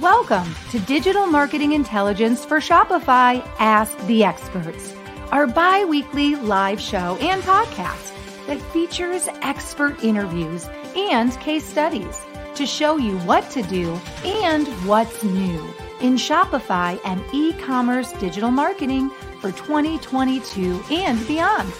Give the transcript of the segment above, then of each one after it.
Welcome to Digital Marketing Intelligence for Shopify Ask the Experts, our bi weekly live show and podcast that features expert interviews and case studies to show you what to do and what's new in Shopify and e commerce digital marketing for 2022 and beyond.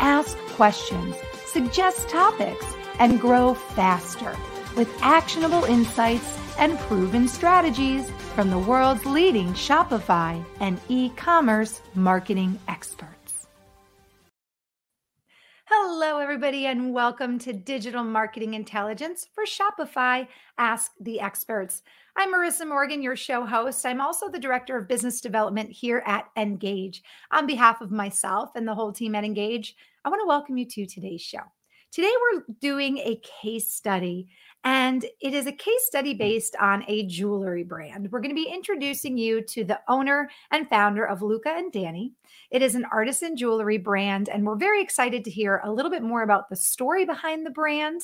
Ask questions, suggest topics, and grow faster with actionable insights and proven strategies from the world's leading Shopify and e commerce marketing experts. Hello, everybody, and welcome to Digital Marketing Intelligence for Shopify Ask the Experts. I'm Marissa Morgan, your show host. I'm also the Director of Business Development here at Engage. On behalf of myself and the whole team at Engage, I want to welcome you to today's show. Today, we're doing a case study and it is a case study mm. based on a jewelry brand. We're going to be introducing you to the owner and founder of Luca and Danny. It is an artisan jewelry brand, and we're very excited to hear a little bit more about the story behind the brand.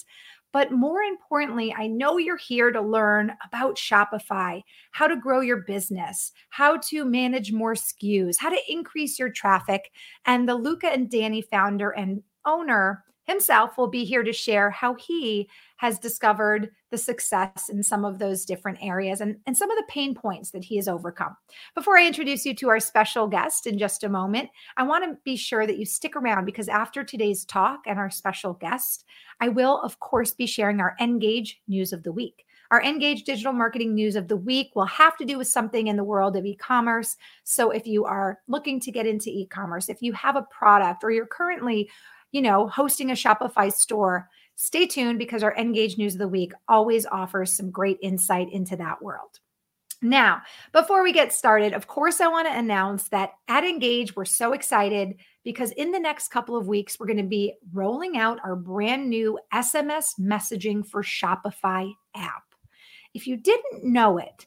But more importantly, I know you're here to learn about Shopify, how to grow your business, how to manage more SKUs, how to increase your traffic. And the Luca and Danny founder and owner himself will be here to share how he has discovered the success in some of those different areas and, and some of the pain points that he has overcome. Before I introduce you to our special guest in just a moment, I want to be sure that you stick around because after today's talk and our special guest, I will, of course, be sharing our Engage News of the Week. Our Engage Digital Marketing News of the Week will have to do with something in the world of e commerce. So, if you are looking to get into e commerce, if you have a product or you're currently you know, hosting a Shopify store, stay tuned because our Engage News of the Week always offers some great insight into that world. Now, before we get started, of course, I want to announce that at Engage, we're so excited because in the next couple of weeks, we're going to be rolling out our brand new SMS messaging for Shopify app. If you didn't know it,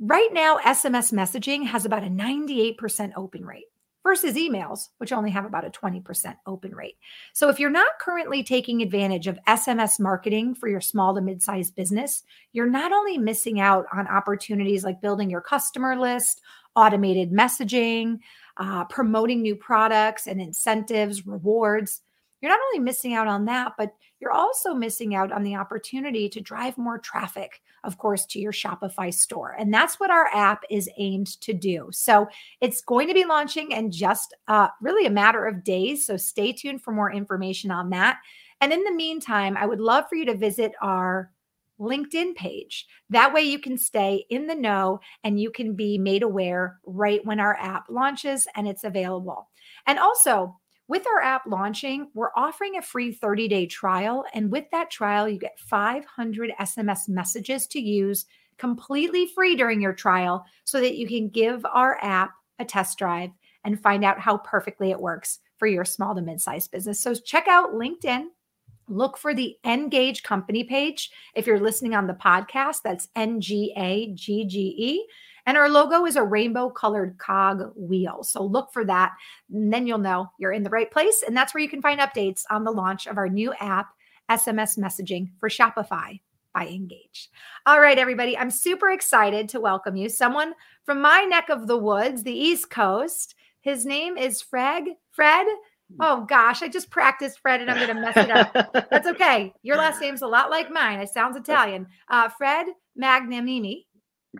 right now, SMS messaging has about a 98% open rate versus emails, which only have about a 20% open rate. So if you're not currently taking advantage of SMS marketing for your small to mid-sized business, you're not only missing out on opportunities like building your customer list, automated messaging, uh, promoting new products and incentives, rewards. You're not only missing out on that, but you're also missing out on the opportunity to drive more traffic of course, to your Shopify store. And that's what our app is aimed to do. So it's going to be launching in just uh, really a matter of days. So stay tuned for more information on that. And in the meantime, I would love for you to visit our LinkedIn page. That way you can stay in the know and you can be made aware right when our app launches and it's available. And also, with our app launching, we're offering a free 30 day trial. And with that trial, you get 500 SMS messages to use completely free during your trial so that you can give our app a test drive and find out how perfectly it works for your small to mid sized business. So check out LinkedIn. Look for the Engage company page. If you're listening on the podcast, that's N G A G G E. And our logo is a rainbow colored cog wheel. So look for that. And then you'll know you're in the right place. And that's where you can find updates on the launch of our new app, SMS messaging for Shopify by Engage. All right, everybody. I'm super excited to welcome you. Someone from my neck of the woods, the East Coast. His name is Fred. Fred. Oh gosh, I just practiced Fred and I'm going to mess it up. That's okay. Your last name's a lot like mine. It sounds Italian. Uh, Fred Magnanimi.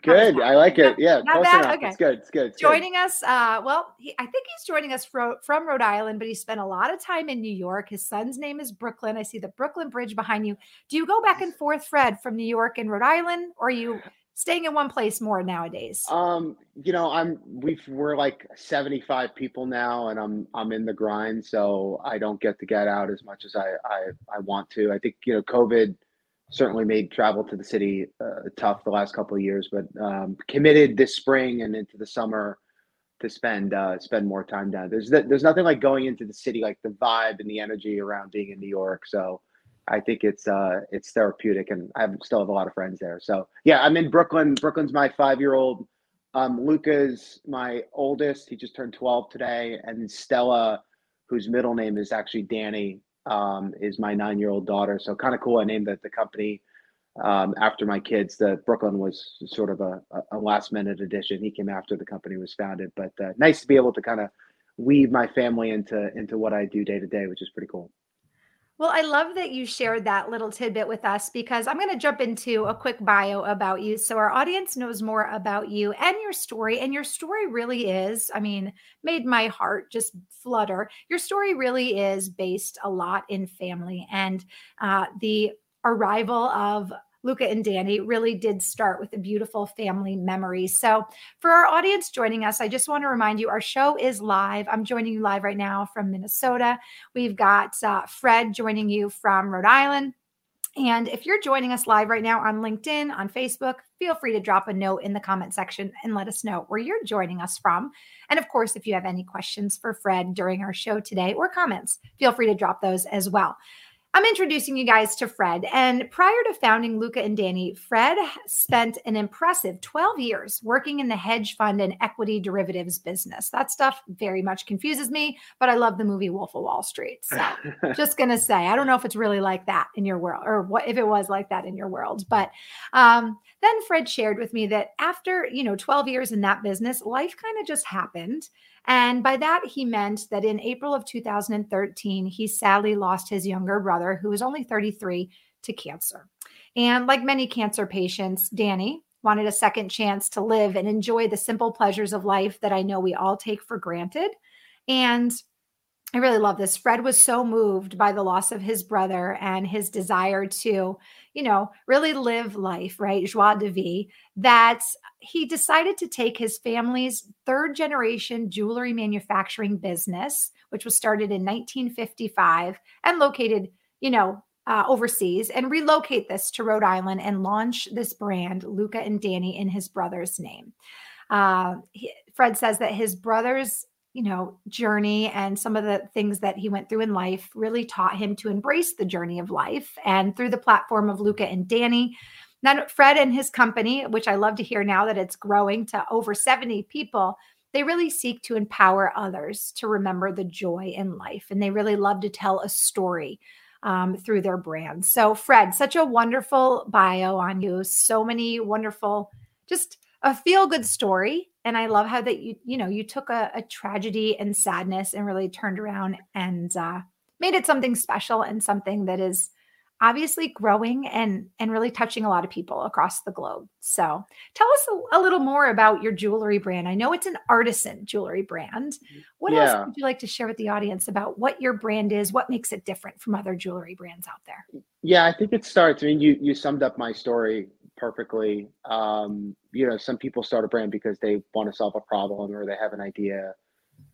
Good. I like it. Yeah. Not bad. Okay. It's good. It's good. It's joining good. us. Uh, well, he, I think he's joining us from, from Rhode Island, but he spent a lot of time in New York. His son's name is Brooklyn. I see the Brooklyn Bridge behind you. Do you go back and forth, Fred, from New York and Rhode Island, or are you staying in one place more nowadays? Um, you know, I'm we've we're like 75 people now, and I'm I'm in the grind, so I don't get to get out as much as I I, I want to. I think you know, COVID certainly made travel to the city uh, tough the last couple of years, but um, committed this spring and into the summer to spend uh, spend more time down. There's there's nothing like going into the city, like the vibe and the energy around being in New York. So I think it's uh, it's therapeutic, and I still have a lot of friends there. So yeah, I'm in Brooklyn. Brooklyn's my five year old. Um, Luca's my oldest. He just turned 12 today, and Stella, whose middle name is actually Danny, um, is my nine year old daughter. So kind of cool. I named the, the company um, after my kids. The Brooklyn was sort of a, a last minute addition. He came after the company was founded, but uh, nice to be able to kind of weave my family into into what I do day to day, which is pretty cool. Well, I love that you shared that little tidbit with us because I'm going to jump into a quick bio about you so our audience knows more about you and your story. And your story really is, I mean, made my heart just flutter. Your story really is based a lot in family and uh, the arrival of Luca and Danny really did start with a beautiful family memory. So, for our audience joining us, I just want to remind you our show is live. I'm joining you live right now from Minnesota. We've got uh, Fred joining you from Rhode Island. And if you're joining us live right now on LinkedIn, on Facebook, feel free to drop a note in the comment section and let us know where you're joining us from. And of course, if you have any questions for Fred during our show today or comments, feel free to drop those as well. I'm introducing you guys to Fred. And prior to founding Luca and Danny, Fred spent an impressive 12 years working in the hedge fund and equity derivatives business. That stuff very much confuses me, but I love the movie Wolf of Wall Street. So just going to say, I don't know if it's really like that in your world or what if it was like that in your world. But um, then Fred shared with me that after, you know, 12 years in that business, life kind of just happened. And by that, he meant that in April of 2013, he sadly lost his younger brother, who was only 33, to cancer. And like many cancer patients, Danny wanted a second chance to live and enjoy the simple pleasures of life that I know we all take for granted. And I really love this. Fred was so moved by the loss of his brother and his desire to, you know, really live life, right? Joie de vie, that he decided to take his family's third generation jewelry manufacturing business, which was started in 1955 and located, you know, uh, overseas, and relocate this to Rhode Island and launch this brand, Luca and Danny, in his brother's name. Uh, he, Fred says that his brother's you know journey and some of the things that he went through in life really taught him to embrace the journey of life. And through the platform of luca and danny now fred and his company which i love to hear now that it's growing to over 70 people they really seek to empower others to remember the joy in life. And they really love to tell a story um, through their brand. So fred such a wonderful bio on you. So many wonderful just a feel good story and i love how that you you know you took a, a tragedy and sadness and really turned around and uh, made it something special and something that is obviously growing and and really touching a lot of people across the globe. So tell us a, a little more about your jewelry brand. I know it's an artisan jewelry brand. What yeah. else would you like to share with the audience about what your brand is what makes it different from other jewelry brands out there? Yeah i think it starts i mean you you summed up my story perfectly. Um, you know, some people start a brand because they want to solve a problem or they have an idea.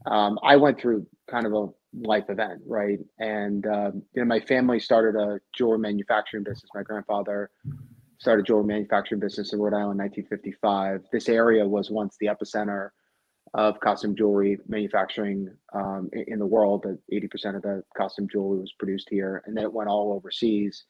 Um, I went through kind of a life event, right? And um, you know, my family started a jewelry manufacturing business. My grandfather started jewelry manufacturing business in Rhode Island, in 1955. This area was once the epicenter of costume jewelry manufacturing um, in the world. That 80% of the costume jewelry was produced here, and then it went all overseas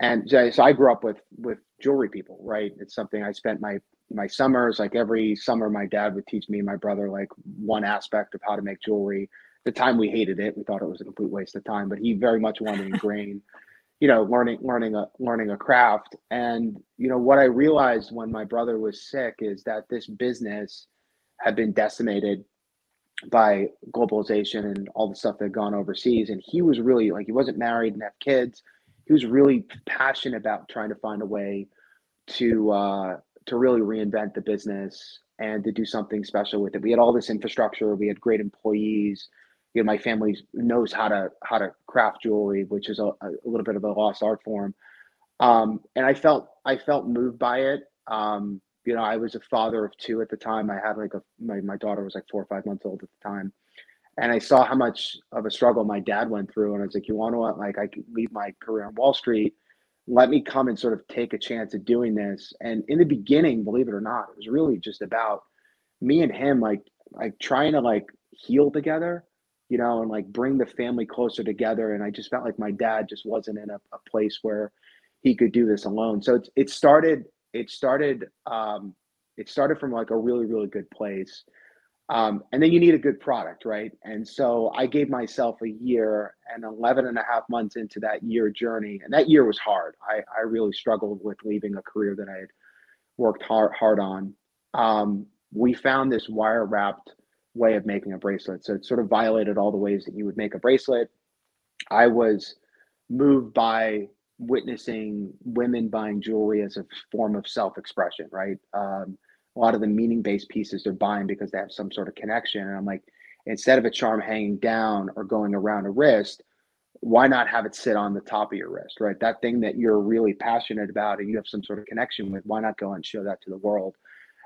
and so I grew up with with jewelry people, right? It's something I spent my my summers like every summer. My dad would teach me and my brother like one aspect of how to make jewelry. the time we hated it, we thought it was a complete waste of time, but he very much wanted to ingrain, you know, learning learning a learning a craft. And you know what I realized when my brother was sick is that this business had been decimated by globalization and all the stuff that had gone overseas. And he was really like he wasn't married and have kids he was really passionate about trying to find a way to uh, to really reinvent the business and to do something special with it. We had all this infrastructure. We had great employees. You know, my family knows how to how to craft jewelry, which is a, a little bit of a lost art form. Um, and I felt I felt moved by it. Um, you know, I was a father of two at the time. I had like a my, my daughter was like four or five months old at the time and I saw how much of a struggle my dad went through, and I was like, "You want to like I could leave my career on Wall Street? Let me come and sort of take a chance at doing this." And in the beginning, believe it or not, it was really just about me and him, like like trying to like heal together, you know, and like bring the family closer together. And I just felt like my dad just wasn't in a, a place where he could do this alone. So it, it started. It started. Um, it started from like a really really good place Um, and then you need a good product, right? And so I gave myself a year and 11 and a half months into that year journey. And that year was hard. I, I really struggled with leaving a career that I had worked hard, hard on. Um, we found this wire wrapped way of making a bracelet. So it sort of violated all the ways that you would make a bracelet. I was moved by witnessing women buying jewelry as a form of self expression, right? Um, a lot of the meaning based pieces they're buying because they have some sort of connection. And I'm like, instead of a charm hanging down or going around a wrist, why not have it sit on the top of your wrist, right? That thing that you're really passionate about and you have some sort of connection with, why not go and show that to the world?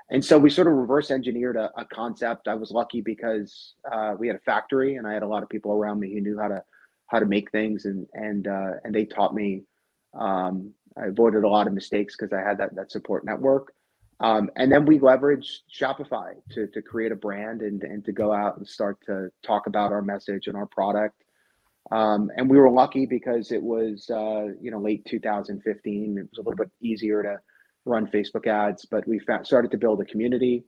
And so we sort of reverse engineered a, a concept. I was lucky because uh, we had a factory and I had a lot of people around me who knew how to how to make things and and uh, and they taught me. Um, I avoided a lot of mistakes because I had that that support network. Um, and then we leveraged Shopify to, to create a brand and, and to go out and start to talk about our message and our product. Um, and we were lucky because it was, uh, you know, late 2015. It was a little bit easier to run Facebook ads, but we found, started to build a community.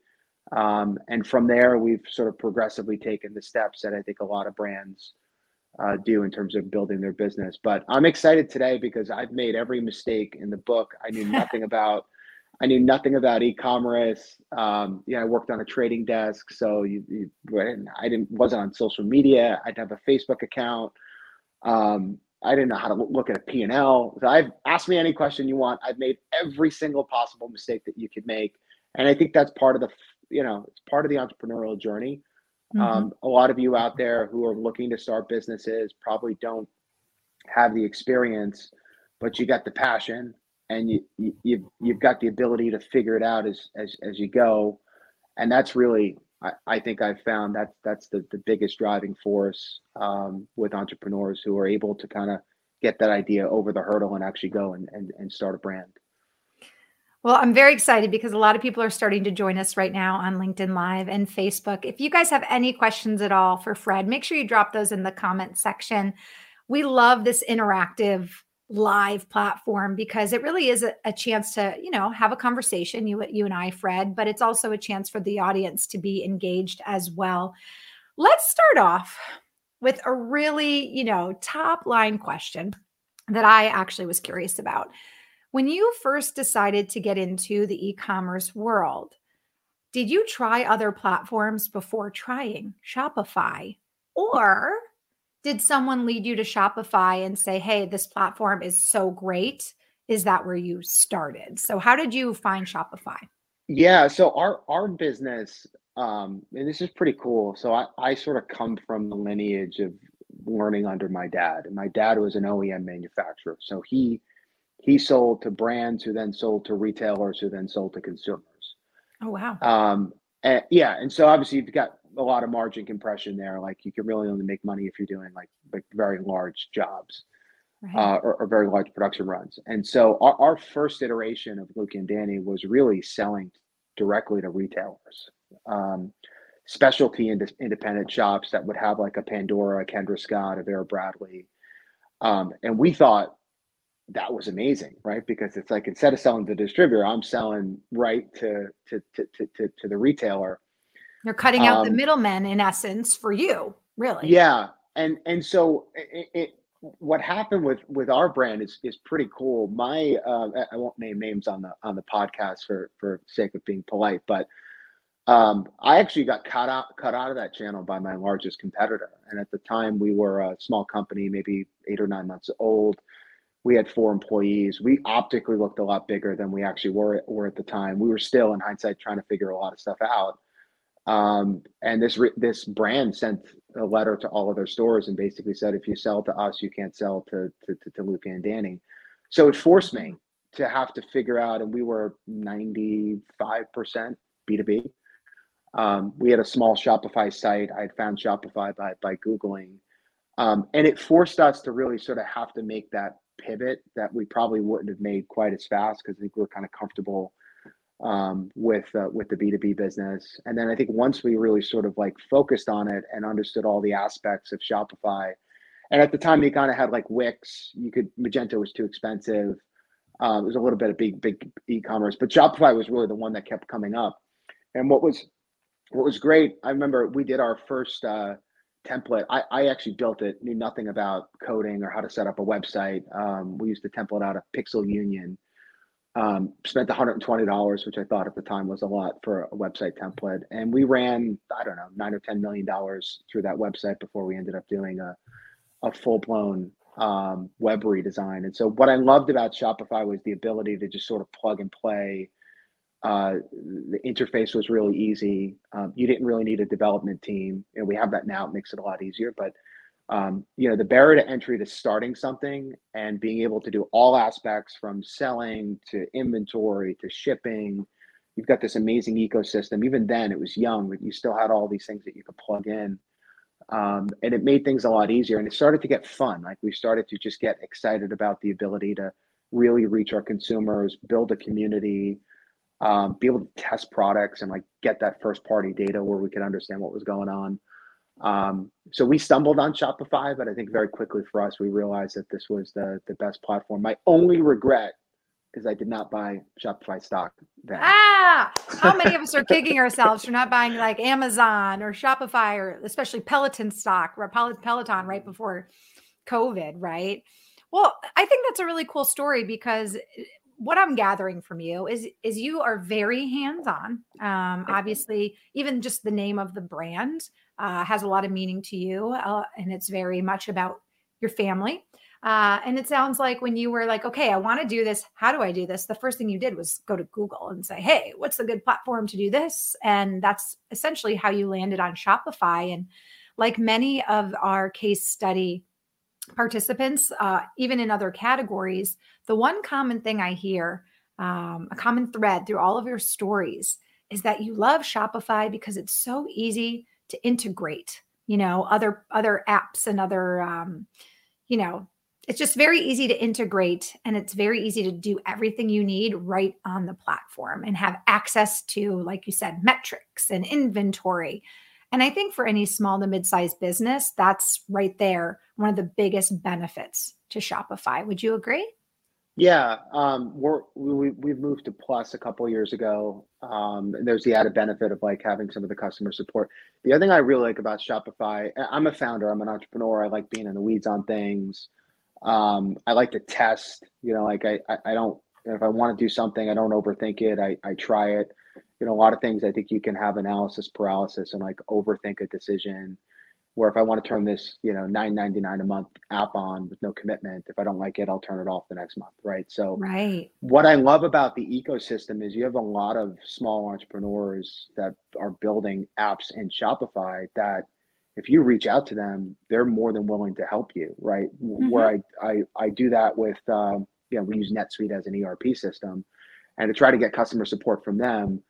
Um, and from there, we've sort of progressively taken the steps that I think a lot of brands uh, do in terms of building their business. But I'm excited today because I've made every mistake in the book. I knew nothing about I knew nothing about e-commerce. Um, yeah, I worked on a trading desk, so you, you, I didn't wasn't on social media. I'd have a Facebook account. Um, I didn't know how to look at a P&L. So I've asked me any question you want. I've made every single possible mistake that you could make, and I think that's part of the you know it's part of the entrepreneurial journey. Mm-hmm. Um, a lot of you out there who are looking to start businesses probably don't have the experience, but you got the passion and you, you you've you've got the ability to figure it out as as as you go, and that's really I, I think I've found that that's the the biggest driving force um, with entrepreneurs who are able to kind of get that idea over the hurdle and actually go and, and and start a brand. Well, I'm very excited because a lot of people are starting to join us right now on LinkedIn Live and Facebook. If you guys have any questions at all for Fred, make sure you drop those in the comment section. We love this interactive live platform because it really is a, a, chance to you know have a conversation you you and I Fred but it's also a chance for the audience to be engaged as well. Let's start off with a really you know top line question that I actually was curious about. When you first decided to get into the e-commerce world did you try other platforms before trying Shopify? Or did someone lead you to Shopify and say, hey, this platform is so great? Is that where you started? So, how did you find Shopify? Yeah, so our our business, um, and this is pretty cool. So I, I sort of come from the lineage of learning under my dad. And my dad was an OEM manufacturer. So he he sold to brands who then sold to retailers who then sold to consumers. Oh wow. Um and yeah, and so obviously you've got a lot of margin compression there. Like you can really only make money if you're doing like like very large jobs right. uh, or, or, very large production runs. And so our, our first iteration of Luca and Danny was really selling directly to retailers, um, specialty ind- independent shops that would have like a Pandora, a Kendra Scott, a Vera Bradley, um, and we thought that was amazing, right? Because it's like instead of selling to the distributor, I'm selling right to to to to, to, to the retailer they're cutting out um, the middlemen in essence for you, really. Yeah, and and so it, it, what happened with with our brand is is pretty cool. My uh, I won't name names on the on the podcast for for sake of being polite, but um, I actually got cut out cut out of that channel by my largest competitor. And at the time, we were a small company, maybe eight or nine months old. We had four employees. We optically looked a lot bigger than we actually were were at the time. We were still, in hindsight, trying to figure a lot of stuff out. Um, and this this brand sent a letter to all of their stores and basically said, if you sell to us, you can't sell to to, to, to Luca and Danny. So it forced me to have to figure out, and we were 95% B2B. Um, we had a small Shopify site. I had found Shopify by, by Googling. Um, and it forced us to really sort of have to make that pivot that we probably wouldn't have made quite as fast because I think we are kind of comfortable um, with uh, with the B2B business. And then I think once we really sort of like focused on it and understood all the aspects of Shopify, and at the time you kind of had like Wix, you could Magento was too expensive. Um, it was a little bit of big big e-commerce, but Shopify was really the one that kept coming up. And what was what was great, I remember we did our first uh, template. I, I actually built it, knew nothing about coding or how to set up a website. Um, we used the template out of Pixel Union. Um, spent $120, which I thought at the time was a lot for a website template. And we ran, I don't know, nine or $10 million through that website before we ended up doing a, a full blown um, web redesign. And so what I loved about Shopify was the ability to just sort of plug and play uh, the interface was really easy. Um, you didn't really need a development team, and we have that now. It makes it a lot easier. But um, you know, the barrier to entry to starting something and being able to do all aspects from selling to inventory to shipping. You've got this amazing ecosystem. Even then, it was young, but you still had all these things that you could plug in. Um, and it made things a lot easier. And it started to get fun. Like we started to just get excited about the ability to really reach our consumers, build a community, um, be able to test products and like get that first party data where we could understand what was going on. Um, so we stumbled on Shopify, but I think very quickly for us, we realized that this was the the best platform. My only regret is I did not buy Shopify stock then. Ah, how many of us are kicking ourselves for not buying like Amazon or Shopify or especially Peloton stock or Peloton right before COVID, right? Well, I think that's a really cool story because what I'm gathering from you is is you are very hands on. Um, obviously, even just the name of the brand uh, has a lot of meaning to you, uh, and it's very much about your family. Uh, and it sounds like when you were like, okay, I want to do this. How do I do this? The first thing you did was go to Google and say, hey, what's the good platform to do this? And that's essentially how you landed on Shopify. And like many of our case study participants, uh, even in other categories, the one common thing I hear, um, a common thread through all of your stories, is that you love Shopify because it's so easy to integrate. You know, other other apps and other, um, you know, it's just very easy to integrate and it's very easy to do everything you need right on the platform and have access to, like you said, metrics and inventory and I think for any small to mid-sized business, that's right there one of the biggest benefits to Shopify. Would you agree? Yeah, um, we're, we we've moved to Plus a couple years ago, um, and there's the added benefit of like having some of the customer support. The other thing I really like about Shopify, I'm a founder, I'm an entrepreneur. I like being in the weeds on things. Um, I like to test. You know, like I I, I don't if I want to do something, I don't overthink it. I I try it you know, a lot of things I think you can have analysis paralysis and like overthink a decision. Where if I want to turn this, you know, nine ninety nine a month app on with no commitment, if I don't like it, I'll turn it off the next month, right? So, right. What I love about the ecosystem is you have a lot of small entrepreneurs that are building apps in Shopify that if you reach out to them, they're more than willing to help you, right? Mm-hmm. Where I, I I do that with, um, you know, we use NetSuite as an ERP system, and to try to get customer support from them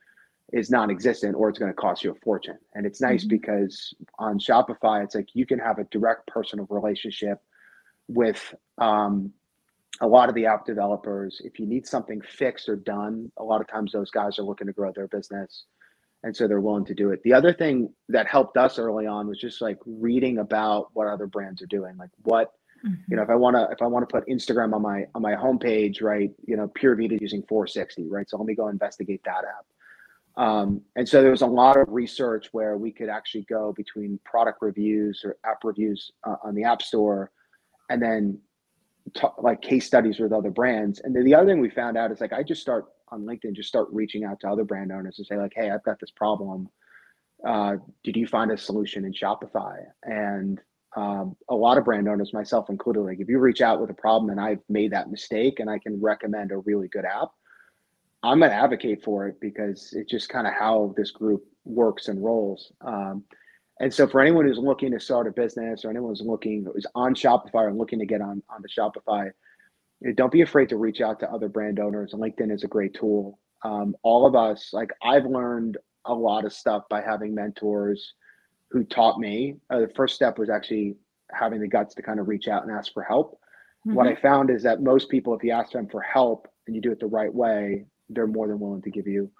is non-existent or it's going to cost you a fortune. And it's nice mm-hmm. because on shopify it's like you can have a direct personal relationship with um, a lot of the app developers. If you need something fixed or done a lot of times those guys are looking to grow their business and so they're willing to do it. The other thing that helped us early on was just like reading about what other brands are doing like what mm-hmm. you know if i want to if i want to put instagram on my on my homepage right you know Pura Vida using Foursixty right? So let me go investigate that app um, and so there was a lot of research where we could actually go between product reviews or app reviews uh, on the App Store, and then talk, like case studies with other brands. And then the other thing we found out is like I just start on LinkedIn, just start reaching out to other brand owners and say like, "Hey, I've got this problem. Uh, did you find a solution in Shopify?" And um, a lot of brand owners, myself included, like if you reach out with a problem and I've made that mistake and I can recommend a really good app, I'm going to advocate for it because it's just kind of how this group works and rolls. Um, and so, for anyone who's looking to start a business or anyone who's looking who's on Shopify and looking to get on on the Shopify, don't be afraid to reach out to other brand owners. And LinkedIn is a great tool. Um, all of us, like I've learned a lot of stuff by having mentors who taught me. Uh, the first step was actually having the guts to kind of reach out and ask for help. Mm-hmm. What I found is that most people, if you ask them for help and you do it the right way, they're more than willing to give you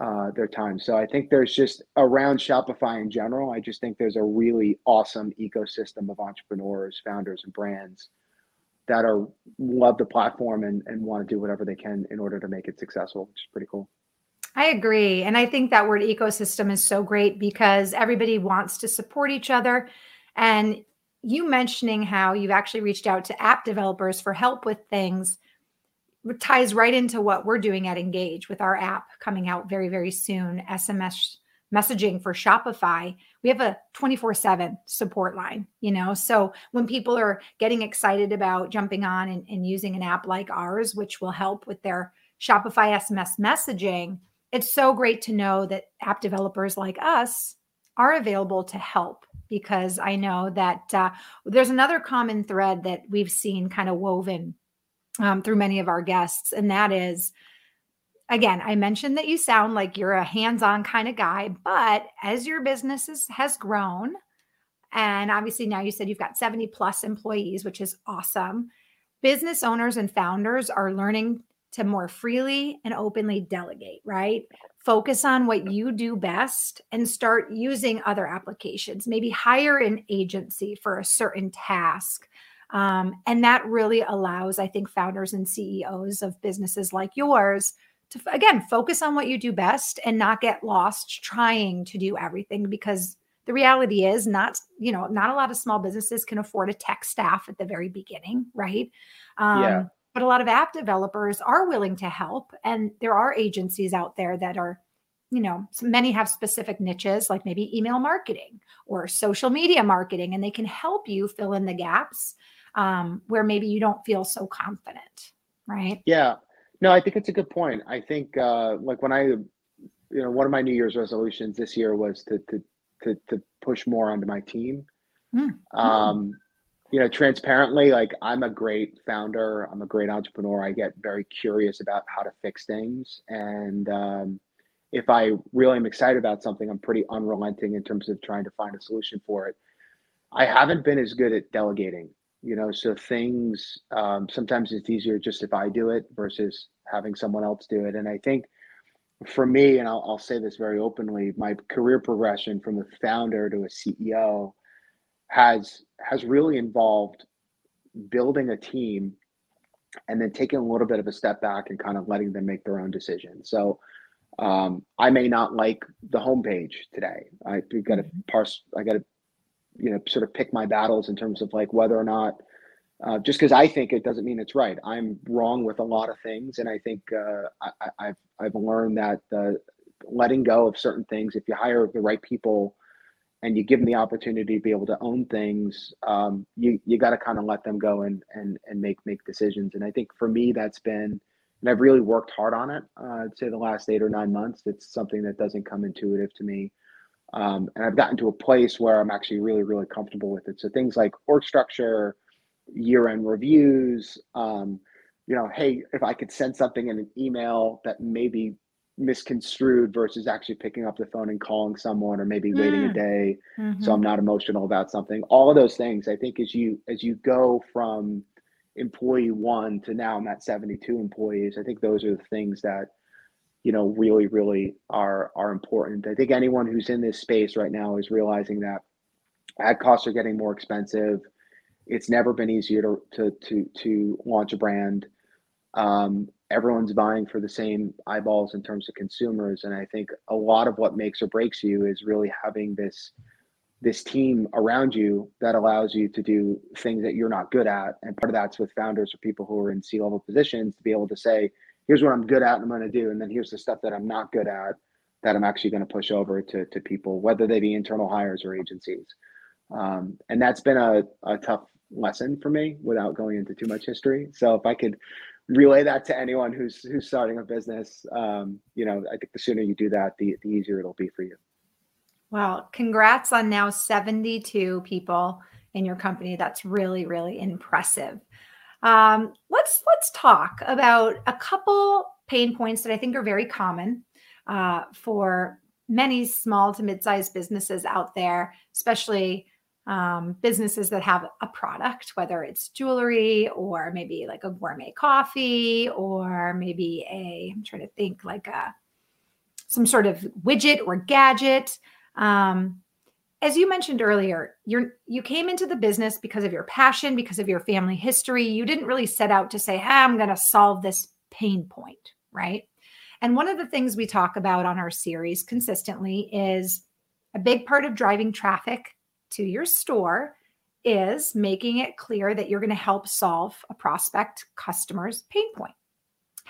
uh, their time. So I think there's just around Shopify in general, I just think there's a really awesome ecosystem of entrepreneurs, founders, and brands that are love the platform and, and want to do whatever they can in order to make it successful, which is pretty cool. I agree. And I think that word ecosystem is so great because everybody wants to support each other. And you mentioning how you've actually reached out to app developers for help with things ties right into what we're doing at Engage with our app coming out very, very soon SMS messaging for Shopify. We have a 24 7 support line, you know? So when people are getting excited about jumping on and, and using an app like ours, which will help with their Shopify SMS messaging, it's so great to know that app developers like us are available to help because I know that uh, there's another common thread that we've seen kind of woven um, through many of our guests, and that is again, I mentioned that you sound like you're a hands on kind of guy, but as your business is, has grown, and obviously now you said you've got 70 plus employees, which is awesome. Business owners and founders are learning to more freely and openly delegate, right? Focus on what you do best and start using other applications. Maybe hire an agency for a certain task. Um, and that really allows, I think, founders and CEOs of businesses like yours to, again, focus on what you do best and not get lost trying to do everything because the reality is not you know not a lot of small businesses can afford a tech staff at the very beginning right? Um, yeah. but a lot of app developers are willing to help and there are agencies out there that are you know many have specific niches like maybe email marketing or social media marketing and they can help you fill in the gaps um, where maybe you don't feel so confident right yeah no i think it's a good point i think uh, like when i you know one of my new year's resolutions this year was to to to, to push more onto my team mm. um, you know, transparently, like I'm a great founder, I'm a great entrepreneur. I get very curious about how to fix things. And um, if I really am excited about something, I'm pretty unrelenting in terms of trying to find a solution for it. I haven't been as good at delegating, you know, so things um, sometimes it's easier just if I do it versus having someone else do it. And I think for me, and I'll, I'll say this very openly, my career progression from a founder to a CEO has has really involved building a team and then taking a little bit of a step back and kind of letting them make their own decisions. So um, I may not like the homepage today. i've got to mm-hmm. parse. I got to you know sort of pick my battles in terms of like whether or not uh, just because I think it doesn't mean it's right. I'm wrong with a lot of things, and I think uh, I, have I've learned that uh, letting go of certain things, if you hire the right people and you give them the opportunity to be able to own things, um, you you got to kind of let them go and and and make make decisions. And I think for me, that's been, and I've really worked hard on it. Uh, I'd say the last eight or nine months. It's something that doesn't come intuitive to me, um, and I've gotten to a place where I'm actually really really comfortable with it. So things like org structure, year end reviews. Um, you know, hey, if I could send something in an email that maybe misconstrued versus actually picking up the phone and calling someone or maybe waiting mm. a day mm-hmm. so i'm not emotional about something all of those things i think as you as you go from employee one to now i'm at 72 employees i think those are the things that you know really really are are important. I think anyone who's in this space right now is realizing that ad costs are getting more expensive. It's never been easier to to to, to launch a brand. Um, everyone's vying for the same eyeballs in terms of consumers and i think a lot of what makes or breaks you is really having this this team around you that allows you to do things that you're not good at and part of that's with founders or people who are in c level positions to be able to say here's what i'm good at and i'm going to do and then here's the stuff that i'm not good at that i'm actually going to push over to, to people whether they be internal hires or agencies um, and that's been a, a tough lesson for me without going into too much history so if i could relay that to anyone who's who's starting a business. Um, you know, I think the sooner you do that, the the easier it'll be for you. Well, congrats on now 72 people in your company. That's really, really impressive. Um, let's let's talk about a couple pain points that I think are very common uh, for many small to mid-sized businesses out there, especially um, businesses that have a product, whether it's jewelry or maybe like a gourmet coffee or maybe a, I'm trying to think like a, some sort of widget or gadget. Um, as you mentioned earlier, you're you came into the business because of your passion, because of your family history. You didn't really set out to say, "Hey, I'm going to solve this pain point," right? And one of the things we talk about on our series consistently is a big part of driving traffic to your store is making it clear that you're going to help solve a prospect customer's pain point.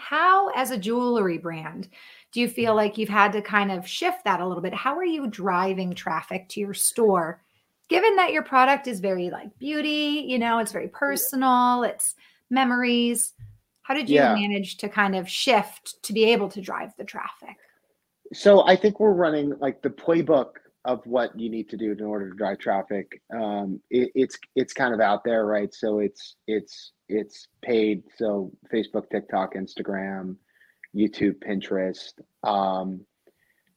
How, as a jewelry brand, do you feel like you've had to kind of shift that a little bit? How are you driving traffic to your store? Given that your product is very like beauty, you know, it's very personal, it's memories. How did you yeah. manage to kind of shift to be able to drive the traffic? So I think we're running like the playbook of what you need to do in order to drive traffic. Um, it, it's it's kind of out there, right? So it's it's it's paid. So Facebook, TikTok, Instagram, YouTube, Pinterest. Um,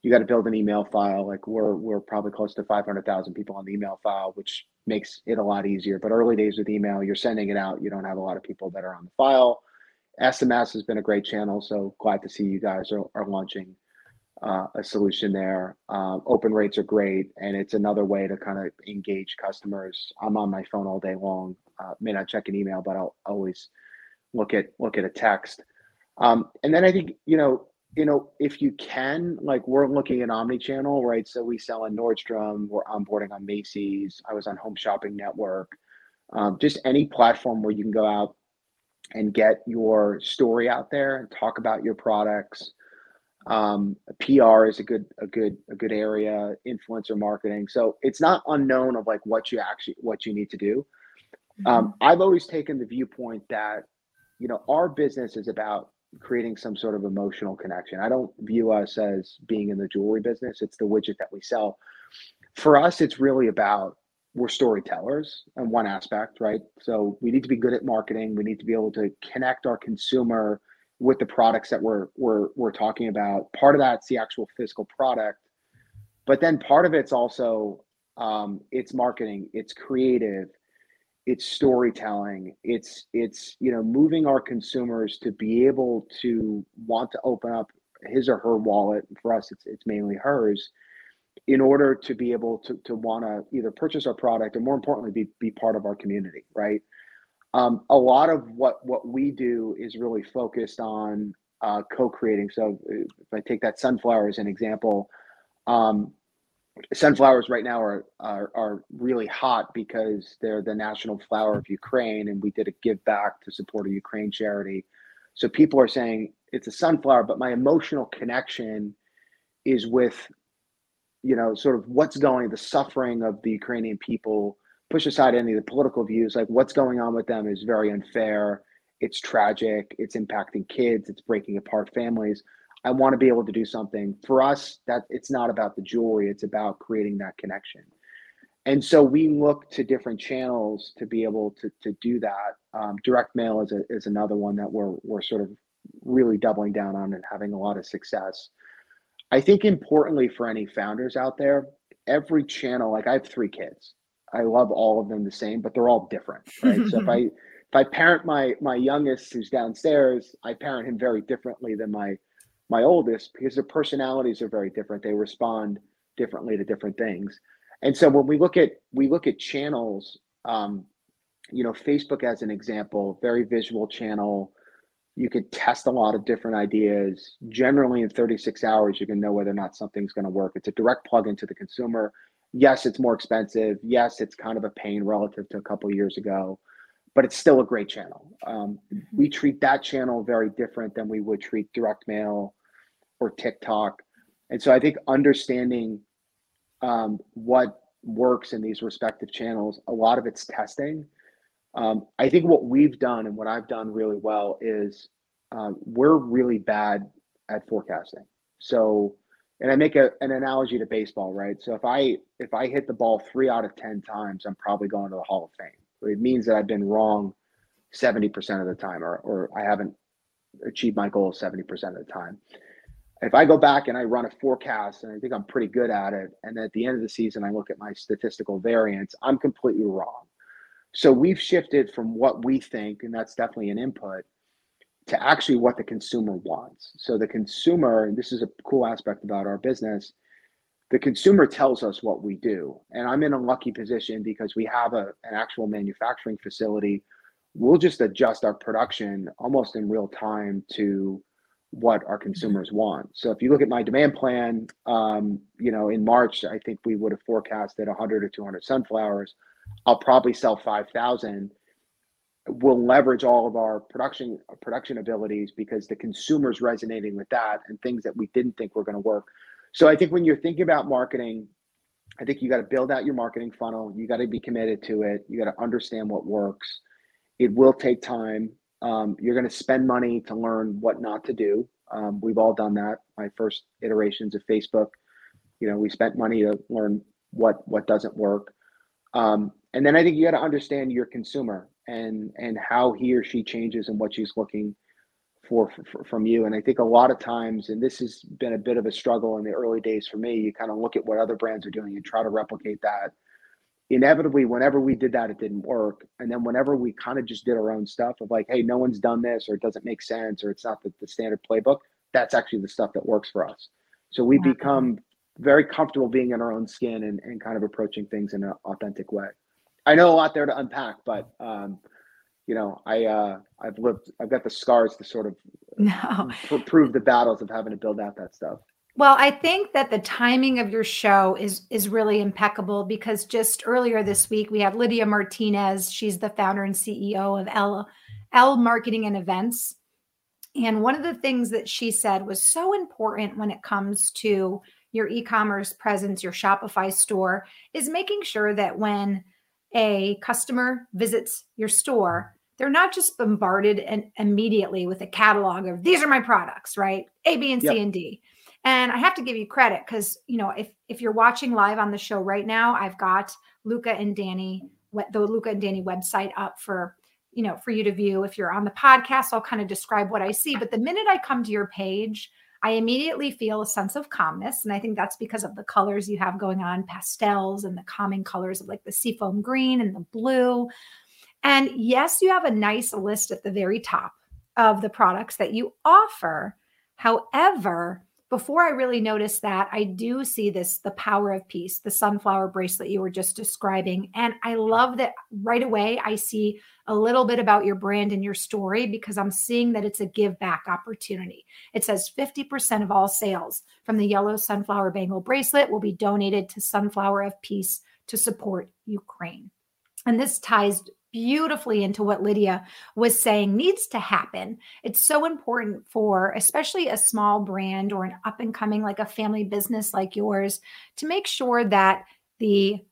you got to build an email file. Like we're we're probably close to five hundred thousand people on the email file, which makes it a lot easier. But early days with email, you're sending it out. You don't have a lot of people that are on the file. SMS has been a great channel, so glad to see you guys are, are launching uh, a solution there. Uh, open rates are great, and it's another way to kind of engage customers. I'm on my phone all day long. Uh, may not check an email, but I'll always look at look at a text. Um, and then I think you know, you know, if you can, like we're looking at omni-channel, right? So we sell in Nordstrom, we're onboarding on Macy's. I was on Home Shopping Network. Um, just any platform where you can go out and get your story out there and talk about your products um, PR is a good a good a good area. Influencer marketing. So it's not unknown of like what you actually what you need to do. Mm-hmm. Um, I've always taken the viewpoint that you know our business is about creating some sort of emotional connection. I don't view us as being in the jewelry business. It's the widget that we sell. For us, it's really about we're storytellers in one aspect, right? So we need to be good at marketing. We need to be able to connect our consumer with the products that we're we're we're talking about. Part of that's the actual physical product, but then part of it's also um, it's marketing, it's creative, it's storytelling, it's it's you know moving our consumers to be able to want to open up his or her wallet. For us, it's it's mainly hers in order to be able to, to want to either purchase our product or more importantly be, be part of our community right um, a lot of what what we do is really focused on uh, co-creating. So if I take that sunflower as an example, um, sunflowers right now are, are, are really hot because they're the national flower of Ukraine, and we did a give back to support a Ukraine charity. So people are saying it's a sunflower, but my emotional connection is with, you know, sort of what's going, the suffering of the Ukrainian people push aside any of the political views, like what's going on with them is very unfair. It's tragic. It's impacting kids. It's breaking apart families. I want to be able to do something for us that it's not about the jewelry. It's about creating that connection. And so we look to different channels to be able to, to do that. Um, direct mail is, a, is another one that we're, we're sort of really doubling down on and having a lot of success. I think importantly for any founders out there, every channel, like I have three kids. I love all of them the same, but they're all different, right? so if I if I parent my my youngest who's downstairs, I parent him very differently than my my oldest because their personalities are very different. They respond differently to different things. And so when we look at we look at channels, um, you know, Facebook as an example, very visual channel. You could test a lot of different ideas. Generally, in 36 hours, you can know whether or not something's going to work. It's a direct plug into the consumer yes, it's more expensive. Yes, it's kind of a pain relative to a couple years ago, but it's still a great channel. Um, we treat that channel very different than we would treat direct mail or TikTok. And so I think understanding um, what works in these respective channels, a lot of it's testing. Um, I think what we've done and what I've done really well is uh, we're really bad at forecasting. So and I make a, an analogy to baseball, right? So if I if I hit the ball three out of ten times, I'm probably going to the Hall of Fame. It means that I've been wrong seventy percent of the time, or or I haven't achieved my goal seventy percent of the time. If I go back and I run a forecast and I think I'm pretty good at it, and at the end of the season I look at my statistical variance, I'm completely wrong. So we've shifted from what we think, and that's definitely an input, to actually what the consumer wants. So the consumer, this is a cool aspect about our business, the consumer tells us what we do. And I'm in a lucky position because we have a, an actual manufacturing facility. We'll just adjust our production almost in real time to what our consumers want. So if you look at my demand plan, um, you know, in March, I think we would have forecasted 100 or 200 sunflowers. I'll probably sell 5,000. We'll leverage all of our production production abilities because the consumer's resonating with that and things that we didn't think were going to work. So I think when you're thinking about marketing, I think you got to build out your marketing funnel. You got to be committed to it. You got to understand what works. It will take time. Um, you're going to spend money to learn what not to do. Um, we've all done that. My first iterations of Facebook, you know, we spent money to learn what what doesn't work. Um, and then I think you got to understand your consumer and and how he or she changes and what she's looking for, for, from you. And I think a lot of times, and this has been a bit of a struggle in the early days for me. You kind of look at what other brands are doing and try to replicate that inevitably whenever we did that it didn't work and then whenever we kind of just did our own stuff of like hey no one's done this or it doesn't make sense or it's not the, the standard playbook that's actually the stuff that works for us so we yeah. become very comfortable being in our own skin and, and kind of approaching things in an authentic way i know a lot there to unpack but um, you know i uh, i've lived i've got the scars to sort of no. prove the battles of having to build out that stuff well, I think that the timing of your show is is really impeccable because just earlier this week we had Lydia Martinez. She's the founder and CEO of L L Marketing and Events. And one of the things that she said was so important when it comes to your e-commerce presence, your Shopify store, is making sure that when a customer visits your store, they're not just bombarded and immediately with a catalog of these are my products, right? A, B, and C, yep. and D and I have to give you credit because you know if if you're watching live on the show right now, I've got Luca and Danny the Luca and Danny website up for you know for you to view. If you're on the podcast, I'll kind of describe what I see. But the minute I come to your page, I immediately feel a sense of calmness, and I think that's because of the colors you have going on, pastels and the calming colors of like the seafoam green and the blue. And yes, you have a nice list at the very top of the products that you offer. However, before I really notice that, I do see this the power of peace, the sunflower bracelet you were just describing. And I love that right away I see a little bit about your brand and your story because I'm seeing that it's a give back opportunity. It says 50% of all sales from the yellow sunflower bangle bracelet will be donated to Sunflower of Peace to support Ukraine. And this ties beautifully into what Lydia was saying needs to happen. It's so important for, especially a small brand or an up and coming, like a family business like yours, to make sure that the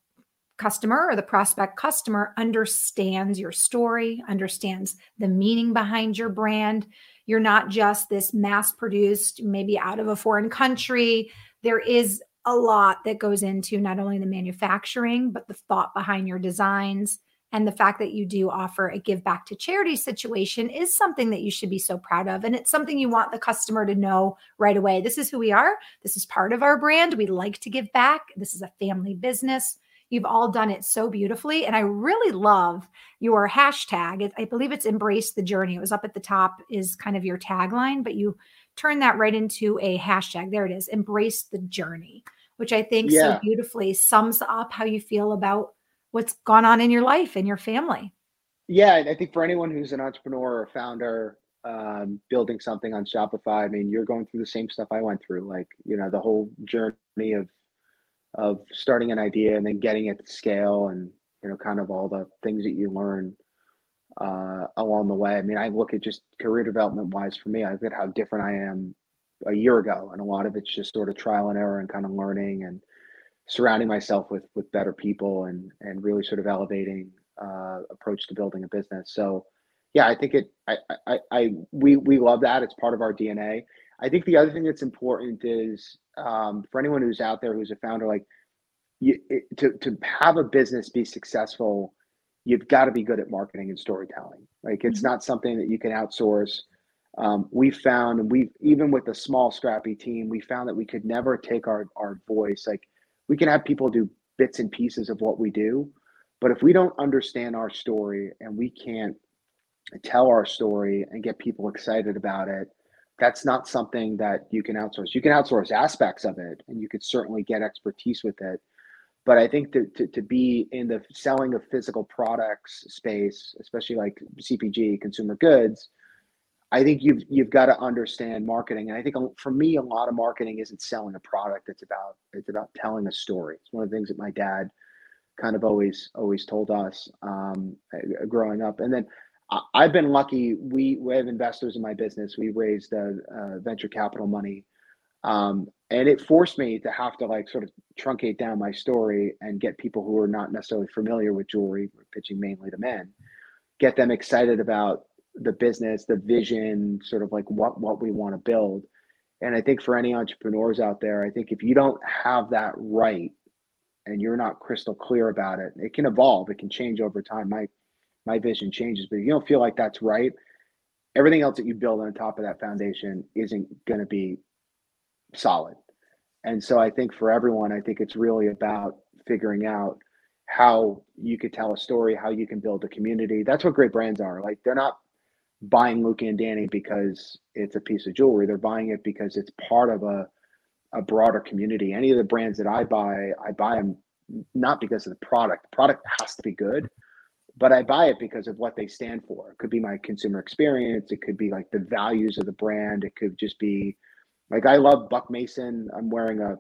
customer or the prospect customer understands your story, understands the meaning behind your brand. You're not just this mass produced, maybe out of a foreign country. There is a lot that goes into not only the manufacturing, but the thought behind your designs and the fact that you do offer a give back to charity situation is something that you should be so proud of. And it's something you want the customer to know right away. This is who we are. This is part of our brand. We like to give back. This is a family business. You've all done it so beautifully. And i really love your hashtag. I believe it's embrace the journey. It was up at the top is kind of your tagline but you turn that right into a hashtag. There it is embrace the journey which i think yeah. so beautifully sums up how you feel about what's gone on in your life and your family. Yeah, I think for anyone who's an entrepreneur or founder um, building something on Shopify, I mean, you're going through the same stuff I went through. Like, you know, the whole journey of of starting an idea and then getting it to scale, and you know, kind of all the things that you learn uh, along the way. I mean, I look at just career development wise for me. I look at how different I am a year ago, and a lot of it's just sort of trial and error and kind of learning and surrounding myself with with better people and and really sort of elevating uh, approach to building a business. So yeah, I think it. I, I, I, we, we love that. It's part of our DNA. I think the other thing that's important is um, for anyone who's out there who's a founder, like you, it, to to have a business be successful, you've got to be good at marketing and storytelling. Like it's mm-hmm. not something that you can outsource. Um, we found, and we even with a small scrappy team, we found that we could never take our our voice like we can have people do bits and pieces of what we do but if we don't understand our story and we can't tell our story and get people excited about it that's not something that you can outsource. You can outsource aspects of it and you could certainly get expertise with it but i think to, to, to be in the selling of physical products space especially like cpg consumer goods I think you've you've got to understand marketing, and I think for me, a lot of marketing isn't selling a product. It's about it's about telling a story. It's one of the things that my dad kind of always always told us um, uh, growing up. And then I've been lucky. We, we have investors in my business. We raised uh, uh, venture capital money, um, and it forced me to have to like sort of truncate down my story and get people who are not necessarily familiar with jewelry, pitching mainly to men, get them excited about the business, the vision, sort of like what what we want to build. And I think for any entrepreneurs out there, I think if you don't have that right and you're not crystal clear about it, it can evolve, it can change over time. My my vision changes, but if you don't feel like that's right, everything else that you build on top of that foundation isn't going to be solid. And so I think for everyone, I think it's really about figuring out how you could tell a story, how you can build a community. That's what great brands are. Like they're not buying Luca and Danny because it's a piece of jewelry. They're buying it because it's part of a a broader community. Any of the brands that I buy, I buy them not because of the product. The product has to be good, but I buy it because of what they stand for. It could be my consumer experience. It could be like the values of the brand. It could just be like I love Buck Mason. I'm wearing a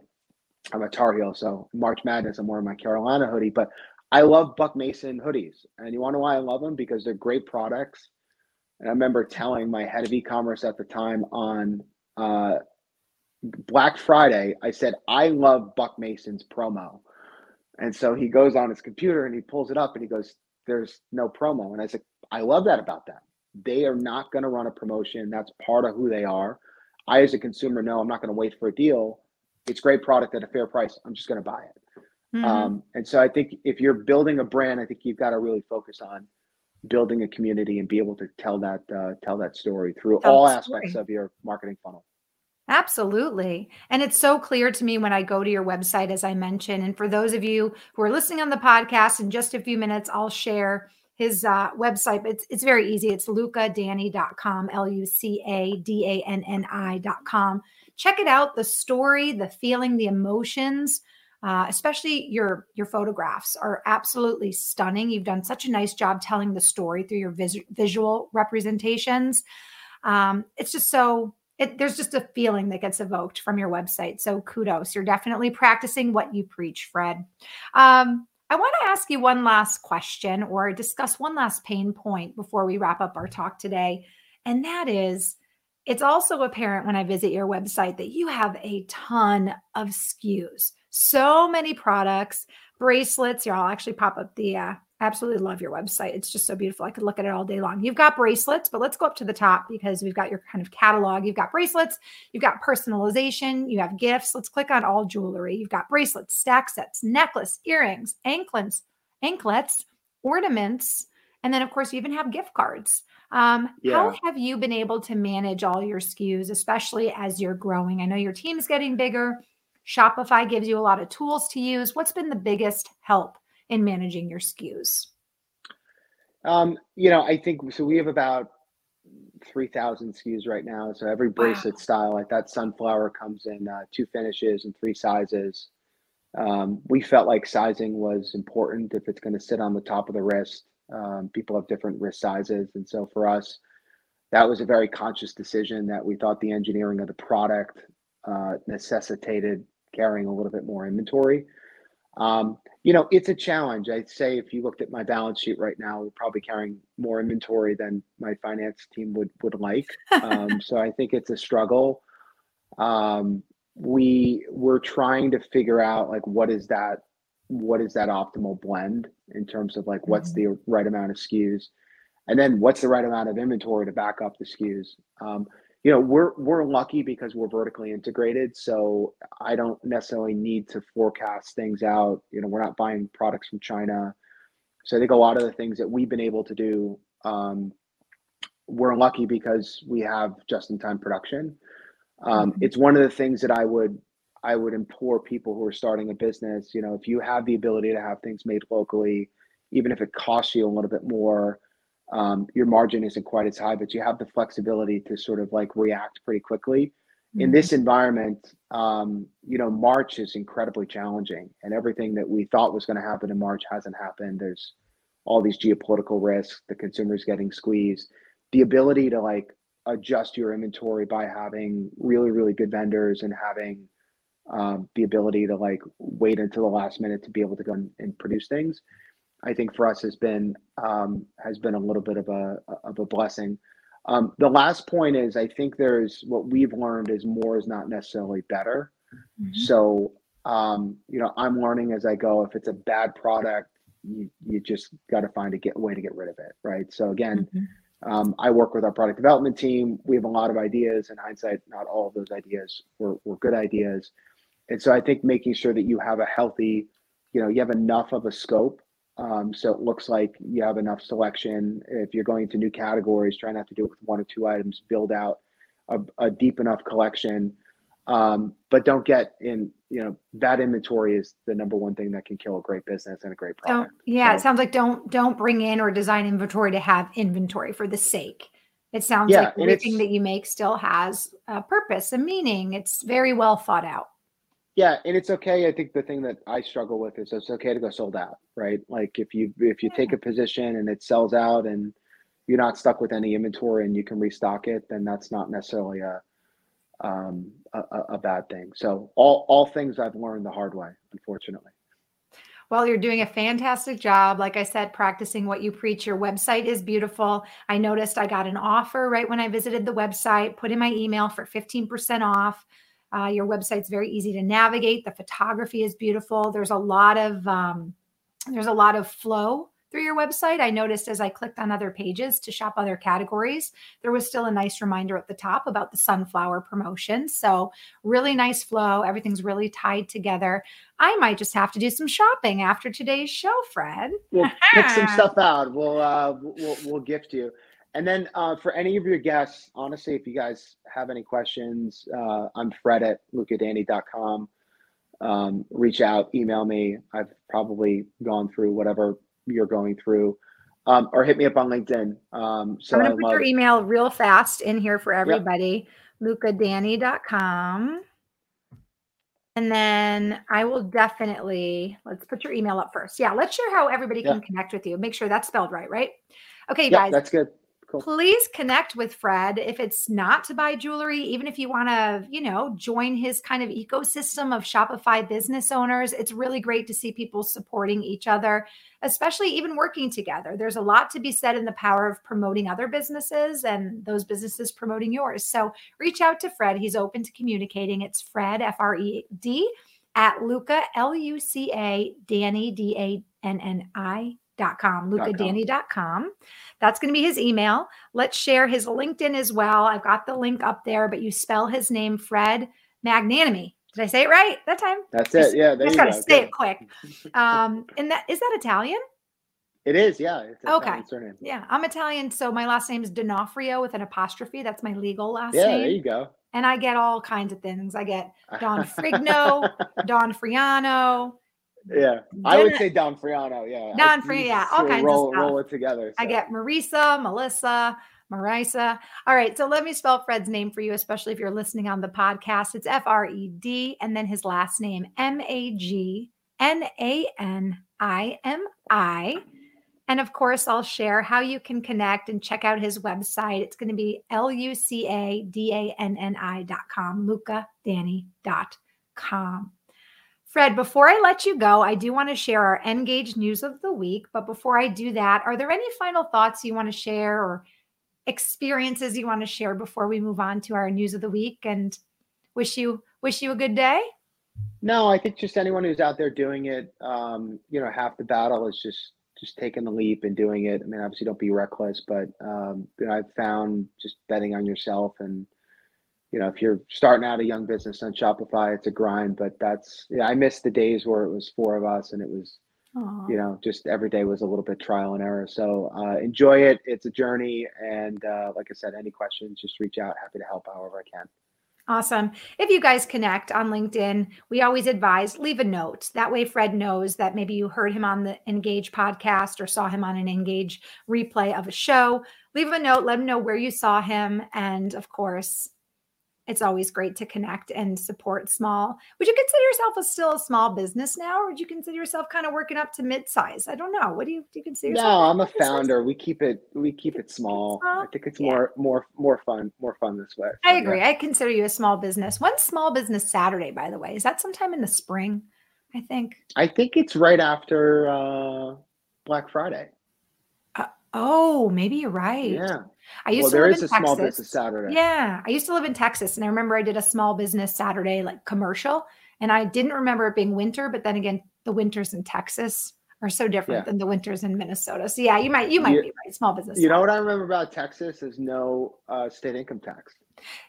I'm a Tar Heel, so March Madness. I'm wearing my Carolina hoodie, but I love Buck Mason hoodies. And you want to know why I love them? Because they're great products and I remember telling my head of e-commerce at the time on uh, Black Friday, I said, I love Buck Mason's promo. And so he goes on his computer and he pulls it up and he goes, There's no promo. And I said, I love that about them. They are not going to run a promotion. That's part of who they are. I, as a consumer, know I'm not going to wait for a deal. It's great product at a fair price. I'm just going to buy it. Mm-hmm. Um, and so I think if you're building a brand, I think you've got to really focus on building a community and be able to tell that uh, tell that story through tell all aspects of your marketing funnel. Absolutely. And it's so clear to me when I go to your website, as I mentioned. And for those of you who are listening on the podcast, in just a few minutes, I'll share his uh, website. It's, it's very easy. It's lucadanni.com, L U C A D A N N I.com. Check it out the story, the feeling, the emotions uh, especially your your photographs are absolutely stunning. You've done such a nice job telling the story through your vis- visual representations. Um, it's just so it, there's just a feeling that gets evoked from your website. So kudos. You're definitely practicing what you preach, Fred. Um, I want to ask you one last question or discuss one last pain point before we wrap up our talk today. And that is it's also apparent when I visit your website that you have a ton of SKUs so many products, bracelets. I'll actually pop up the. Uh, absolutely love your website. It's just so beautiful. I could look at it all day long. You've got bracelets, but let's go up to the top because we've got your kind of catalog. You've got bracelets, you've got personalization, you have gifts. Let's click on all jewelry. You've got bracelets, stack sets, necklace, earrings, anklets, anklets, ornaments, and then of course you even have gift cards. Um, yeah. How have you been able to manage all your SKUs, especially as you're growing? I know your team's getting bigger. Shopify gives you a lot of tools to use. What's been the biggest help in managing your SKUs? Um, you know, I think so. We have about 3,000 SKUs right now. So every bracelet wow. style, like that sunflower, comes in uh, two finishes and three sizes. Um, we felt like sizing was important if it's going to sit on the top of the wrist. Um, people have different wrist sizes. And so for us, that was a very conscious decision that we thought the engineering of the product uh, necessitated carrying a little bit more inventory. Um, you know, it's a challenge. I'd say if you looked at my balance sheet right now, we're probably carrying more inventory than my finance team would would like. Um, so I think it's a struggle. Um, we we're trying to figure out like what is that what is that optimal blend in terms of like what's mm-hmm. the right amount of SKUs, and then what's the right amount of inventory to back up the SKUs. Um, you know we're we're lucky because we're vertically integrated so i don't necessarily need to forecast things out. You know we're not buying products from china. So i think a lot of the things that we've been able to do um, we're lucky because we have just in time production. Um, mm-hmm. it's one of the things that i would i would implore people who are starting a business you know if you have the ability to have things made locally even if it costs you a little bit more um, your margin isn't quite as high, but you have the flexibility to sort of like react pretty quickly. Mm-hmm. In this environment, um, you know, March is incredibly challenging, and everything that we thought was going to happen in March hasn't happened. There's all these geopolitical risks, the consumers getting squeezed. The ability to like adjust your inventory by having really really good vendors and having um, the ability to like wait until the last minute to be able to go and, and produce things i think for us has been um, has been a little bit of a of a blessing um, the last point is i think there's what we've learned is more is not necessarily better mm-hmm. so um, you know i'm learning as i go if it's a bad product you, you just got to find a get way to get rid of it right so again mm-hmm um, I work with our product development team. We have a lot of ideas. In hindsight, not all of those ideas were, were good ideas. And so I think making sure that you have a healthy, you know, you have enough of a scope. Um, so it looks like you have enough selection. If you're going into new categories, try not to do it with one or two items, build out a, a deep enough collection. Um, but don't get in you know that inventory is the number one thing that can kill a great business and a great product. don't, yeah so, it sounds like don't don't bring in or design inventory to have inventory for the sake. It sounds yeah, like everything that you make still has a purpose a meaning. It's very well thought out yeah and it's okay i think the thing that i struggle with is it's okay to go sold out right like if you if you yeah. take a position and it sells out and you're not stuck with any inventory and you can restock it then that's not necessarily a um, a, a bad thing. So all all things I've learned the hard way, unfortunately. Well, you're doing a fantastic job. Like I said, practicing what you preach. Your website is beautiful. I noticed I got an offer right when I visited the website, put in my email for 15% off. Uh, your website's very easy to navigate. The photography is beautiful. There's a lot of um, there's a lot of flow through your website. I noticed as I clicked on other pages to shop other categories, there was still a nice reminder at the top about the sunflower promotion. So, really nice flow. Everything's really tied together. I might just have to do some shopping after today's show, Fred. We'll pick some stuff out. We'll uh, we'll, we'll gift you. And then uh, for any of your guests, honestly, if you guys have any questions, uh, I'm Fred at lucadanni.com. Um, reach out, email me. I've probably gone through whatever you're going through. Um, or hit me up on LinkedIn. Um, so I'm going to put your email real fast in here for everybody. Yep. lucadanni.com. And then I will definitely let's put your email up first. Yeah, let's share how everybody can connect with you. Make sure that's spelled right, right? Okay, guys. That's good. Cool. Please connect with Fred if it's not to buy jewelry, even if you want to, you know, join his kind of ecosystem of Shopify business owners. It's really great to see people supporting each other, especially even working together. There's a lot to be said in the power of promoting other businesses and those businesses promoting yours. So reach out to Fred. He's open to communicating. It's Fred, F R E D, at Luca, L U C A, Danni, D A N N I lucadanni.com, lucadanni.com. That's going to be his email. Let's share his LinkedIn as well. I've got the link up there, but you spell his name Fred Magnanimi. Did I say it right that time? That's it. Yeah, there just got to say it quick. Um, and that is that Italian? It is, yeah. okay. Yeah, I'm Italian, so my last name is D'Onofrio with an apostrophe. That's my legal last yeah, name. Yeah, there you go. And I get all kinds of things. I get Don Frigno, Don Friano, yeah, I would say Don Friano. Yeah, Don Friano. Yeah, all kinds roll, of stuff. Roll it together. So. I get Marisa, Melissa, Marisa. All right, so let me spell Fred's name for you, especially if you're listening on the podcast. It's F R E D, and then his last name M A G N A N I M I. And of course, I'll share how you can connect and check out his website. It's going to be L U C A D A N N I.com, lucadanni.com. Fred, before I let you go, I do want to share our Engage news of the week. But before I do that, are there any final thoughts you want to share or experiences you want to share before we move on to our news of the week and wish you wish you a good day? No, I think just anyone who's out there doing it, um, you know, half the battle is just just taking the leap and doing it. I mean, obviously, don't be reckless, but um, you know, I've found just betting on yourself and you know, if you're starting out a young business on Shopify, it's a grind, but that's, yeah, I miss the days where it was four of us and it was, Aww. you know, just every day was a little bit trial and error. So uh, enjoy it. It's a journey. And uh, like I said, any questions, just reach out. Happy to help however I can. Awesome. If you guys connect on LinkedIn, we always advise leave a note. That way, Fred knows that maybe you heard him on the Engage podcast or saw him on an Engage replay of a show. Leave him a note, let him know where you saw him. And of course, it's always great to connect and support small. Would you consider yourself a, still a small business now, or would you consider yourself kind of working up to mid-size? I don't know. What do you do? You consider? No, I'm a founder. We keep it we keep it small. I think it's yeah. more more more fun more fun this way. So, I agree. Yeah. I consider you a small business. One Small Business Saturday, by the way? Is that sometime in the spring? I think. I think it's right after uh, Black Friday. Uh, oh, maybe you're right. Yeah. I used well, to there live is in a Texas. small business Saturday. Yeah, I used to live in Texas, and I remember I did a small business Saturday like commercial, and I didn't remember it being winter. But then again, the winters in Texas are so different yeah. than the winters in Minnesota. So yeah, you might you might you, be right. Small business. You know what I remember about Texas is no uh, state income tax.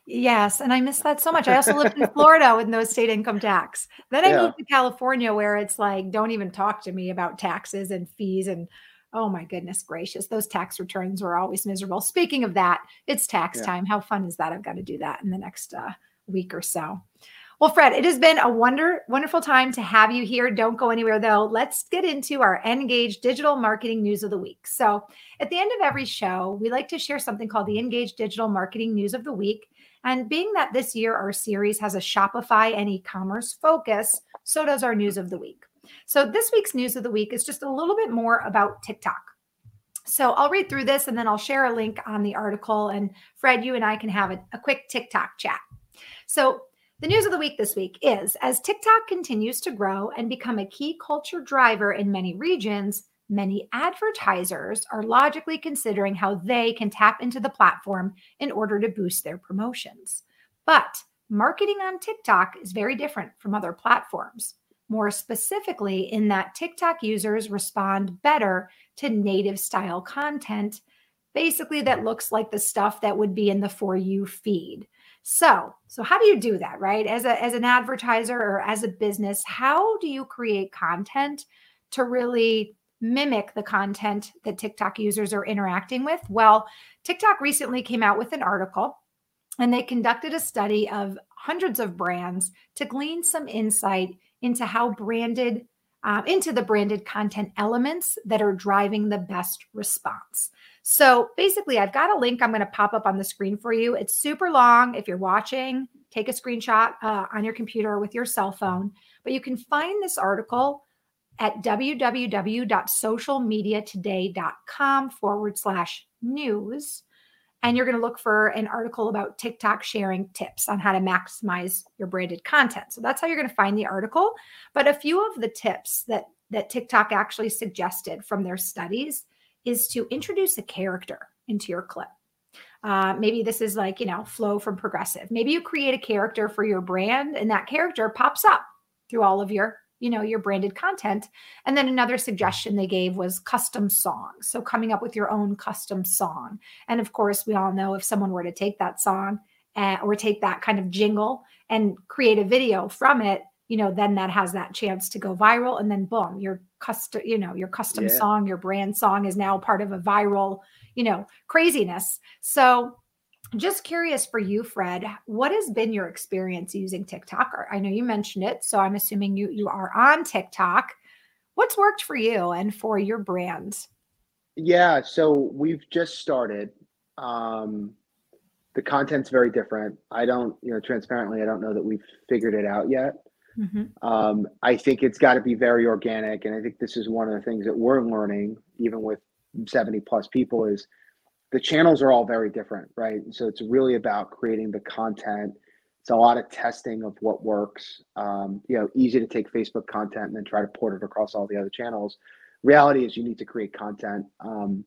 Yes, and I miss that so much. I also lived in Florida with no state income tax. Then I yeah. moved to California where it's like don't even talk to me about taxes and fees and Oh my goodness gracious. Those tax returns were always miserable. Speaking of that, it's tax yeah. time. How fun is that? I've got to do that in the next uh, week or so. Well, Fred, it has been a wonder, wonderful time to have you here. Don't go anywhere though. Let's get into our Engage Digital Marketing News of the Week. So, at the end of every show, we like to share something called the Engage Digital Marketing News of the Week. And being that this year our series has a Shopify and e commerce focus, so does our news of the week. So this week's news of the week is just a little bit more about TikTok. So I'll read through this and then I'll share a link on the article. And Fred, you and I can have a, a quick TikTok chat. So the news of the week this week is as TikTok continues to grow and become a key culture driver in many regions, many advertisers are logically considering how they can tap into the platform in order to boost their promotions. But marketing on TikTok is very different from other platforms more specifically, in that TikTok users respond better to native style content, basically, that looks like the stuff that would be in the For You feed. So, so how do you do that, right? As a as an advertiser or as a business, how do you create content to really mimic the content that TikTok users are interacting with? Well, TikTok recently came out with an article and they conducted a study of hundreds of brands to glean some insight into how branded uh, into the branded content elements that are driving the best response. So basically, I've got a link I'm going to pop up on the screen for you. It's super long. If you're watching, take a screenshot uh, on your computer with your cell phone. But you can find this article at www.socialmediatoday.com forward slash news and you're going to look for an article about TikTok sharing tips on how to maximize your branded content. So that's how you're going to find the article. But a few of the tips that that TikTok actually suggested from their studies is to introduce a character into your clip. Uh, maybe this is like, you know, flow from Progressive. Maybe you create a character for your brand and that character pops up through all of your you know your branded content. And then another suggestion they gave was custom songs. So coming up with your own custom song. And of course we all know if someone were to take that song uh, or take that kind of jingle and create a video from it you know then that has that chance to go viral. And then boom your custom you know your custom yeah. song your brand song is now part of a viral you know craziness. So just curious for you, Fred, what has been your experience using TikTok? I know you mentioned it, so I'm assuming you you are on TikTok. What's worked for you and for your brand? Yeah, so we've just started. Um, the content's very different. I don't, you know, transparently, I don't know that we've figured it out yet. Mm-hmm. Um, I think it's got to be very organic, and I think this is one of the things that we're learning, even with 70 plus people, is the channels are all very different, right? so it's really about creating the content. It's a lot of testing of what works. Um, you know, easy to take Facebook content and then try to port it across all the other channels. Reality is you need to create content um,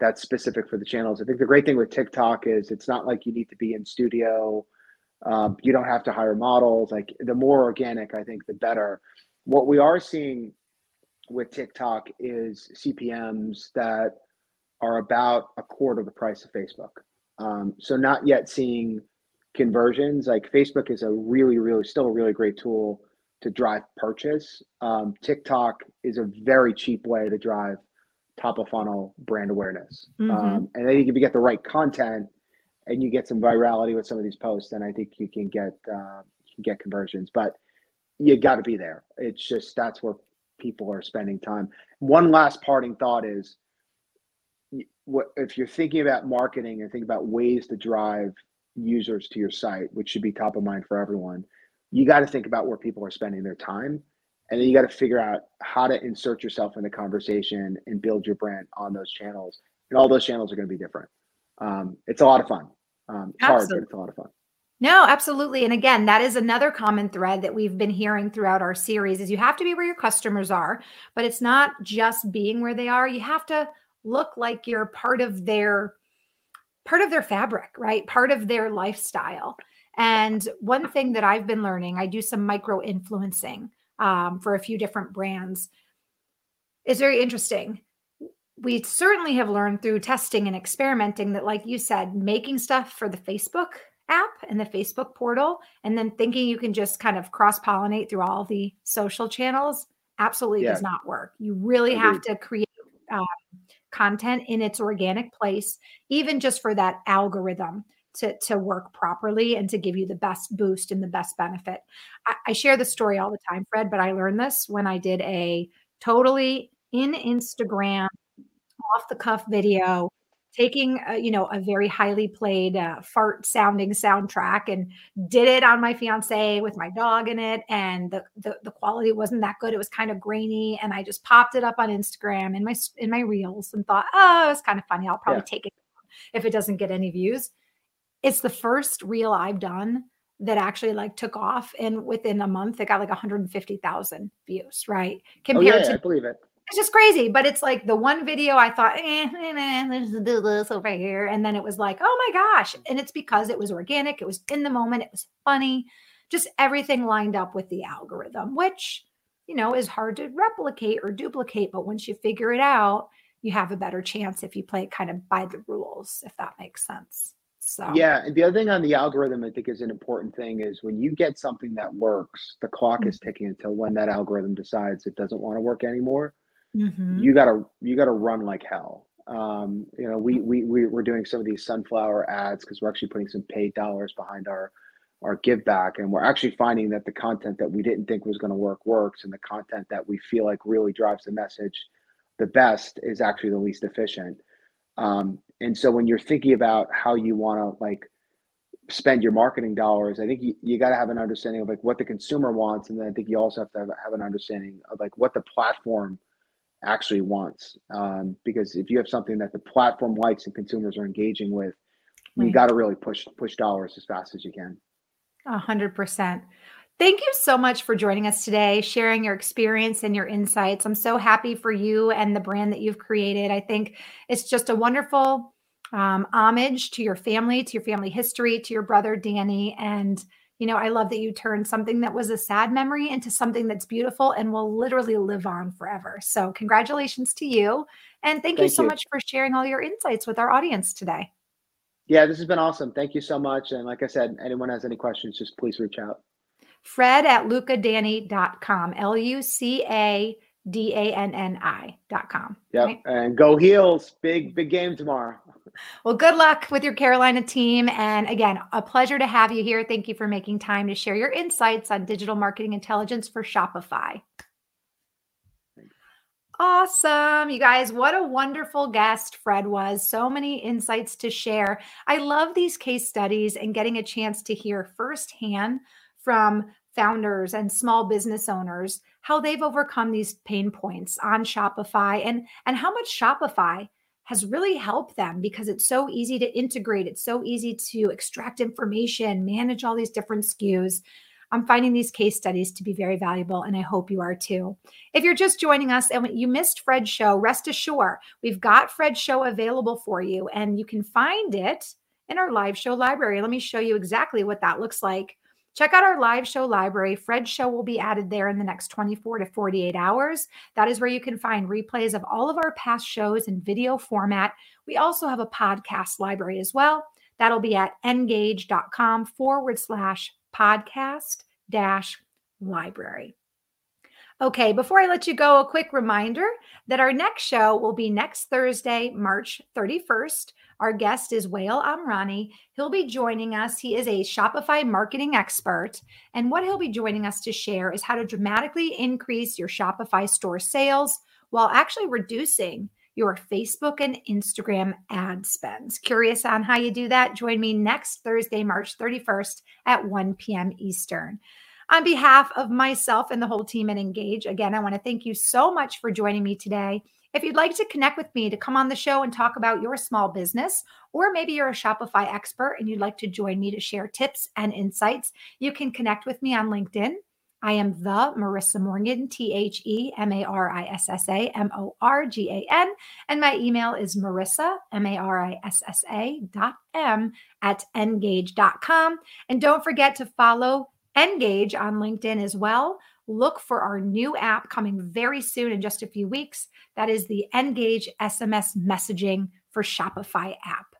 that's specific for the channels. I think the great thing with TikTok is it's not like you need to be in studio. Um, you don't have to hire models. Like the more organic, I think, the better. What we are seeing with TikTok is CPMS that are about a quarter the price of Facebook. Um, so not yet seeing conversions. Like Facebook is a really, really still a really great tool to drive purchase. Um, TikTok is a very cheap way to drive top of funnel brand awareness. Mm-hmm. Um, and I think if you get the right content and you get some virality with some of these posts, then I think you can get uh, you can get conversions. But you got to be there. It's just that's where people are spending time. One last parting thought is what if you're thinking about marketing and think about ways to drive users to your site, which should be top of mind for everyone, you got to think about where people are spending their time. And then you got to figure out how to insert yourself in the conversation and build your brand on those channels. And all those channels are going to be different. Um, it's a lot of fun. Um, it's Absolutely. hard, but it's a lot of fun. No, absolutely. And again, that is another common thread that we've been hearing throughout our series is you have to be where your customers are, but it's not just being where they are. You have to look like you're part of their part of their fabric, right? Part of their lifestyle. And one thing that I've been learning, I do some micro influencing um, for a few different brands. It's very interesting. We certainly have learned through testing and experimenting that, like you said, making stuff for the Facebook app and the Facebook portal, and then thinking you can just kind of cross pollinate through all the social channels absolutely yeah. does not work. You really Agreed. have to create um, content in its organic place, even just for that algorithm to, to work properly and to give you the best boost and the best benefit. I, I share the story all the time, Fred, but I learned this when I did a totally in Instagram off the cuff video taking a, you know a very highly played uh, fart sounding soundtrack and did it on my fiance with my dog in it and the, the, the quality wasn't that good. It was kind of grainy and i just popped it up on instagram in my in my reels and thought oh it's kind of funny. I'll probably yeah. take it if it doesn't get any views. It's the first reel i've done that actually like took off and within a month it got like 150,000 views right? Compared oh, yeah, to I believe it it's just crazy. But it's like the one video I thought, eh, eh, eh, let's do this over here. And then it was like, oh my gosh. And it's because it was organic, it was in the moment, it was funny, just everything lined up with the algorithm, which, you know, is hard to replicate or duplicate. But once you figure it out, you have a better chance if you play it kind of by the rules, if that makes sense. So yeah, and the other thing on the algorithm I think is an important thing is when you get something that works, the clock mm-hmm. is ticking until when that algorithm decides it doesn't want to work anymore mm-hmm. you gotta you gotta run like hell. Um, you know, we we we we're doing some of these sunflower ads because we're actually putting some paid dollars behind our our give back, and we're actually finding that the content that we didn't think was going to work works, and the content that we feel like really drives the message the best is actually the least efficient. Um, and so when you're thinking about how you want to like spend your marketing dollars, I think you, you got to have an understanding of like what the consumer wants, and then I think you also have to have, have an understanding of like what the platform actually wants. Um, because if you have something that the platform likes and consumers are engaging with, right. you got to really push push dollars as fast as you can. A hundred percent. Thank you so much for joining us today, sharing your experience and your insights. I'm so happy for you and the brand that you've created. I think it's just a wonderful um, homage to your family, to your family history, to your brother Danny, and you know, I love that you turned something that was a sad memory into something that's beautiful and will literally live on forever. So, congratulations to you. And thank, thank you so you. much for sharing all your insights with our audience today. Yeah, this has been awesome. Thank you so much. And like I said, anyone has any questions, just please reach out. Fred at lucadanni.com, L U C A D A N N I dot com. Yep. Right? And go heels. Big, big game tomorrow. Well, good luck with your Carolina team. And again, a pleasure to have you here. Thank you for making time to share your insights on digital marketing intelligence for Shopify. Awesome. You guys, what a wonderful guest Fred was. So many insights to share. I love these case studies and getting a chance to hear firsthand from founders and small business owners how they've overcome these pain points on Shopify and and how much Shopify has really helped them because it's so easy to integrate. It's so easy to extract information, manage all these different SKUs. I'm finding these case studies to be very valuable, and I hope you are too. If you're just joining us and you missed Fred's show, rest assured we've got Fred's show available for you, and you can find it in our live show library. Let me show you exactly what that looks like. Check out our live show library. Fred's show will be added there in the next 24 to 48 hours. That is where you can find replays of all of our past shows in video format. We also have a podcast library as well. That'll be at engage.com forward slash podcast dash library. Okay, before I let you go, a quick reminder that our next show will be next Thursday, March 31st. Our guest is Wael Amrani. He'll be joining us. He is a Shopify marketing expert. And what he'll be joining us to share is how to dramatically increase your Shopify store sales while actually reducing your Facebook and Instagram ad spends. Curious on how you do that? Join me next Thursday, March 31st at 1 p.m. Eastern. On behalf of myself and the whole team at Engage, again, I want to thank you so much for joining me today. If you'd like to connect with me to come on the show and talk about your small business, or maybe you're a Shopify expert and you'd like to join me to share tips and insights, you can connect with me on LinkedIn. I am the Marissa Morgan, T H E M A R I S S A M O R G A N. And my email is Marissa, M A R I S S A dot M at engage.com. And don't forget to follow Engage on LinkedIn as well. Look for our new app coming very soon in just a few weeks. That is the Engage SMS messaging for Shopify app.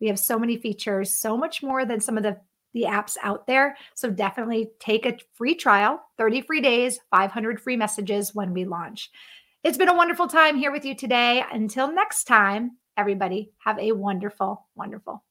We have so many features, so much more than some of the the apps out there. So definitely take a free trial, 30 free days, 500 free messages when we launch. It's been a wonderful time here with you today. Until next time, everybody, have a wonderful, wonderful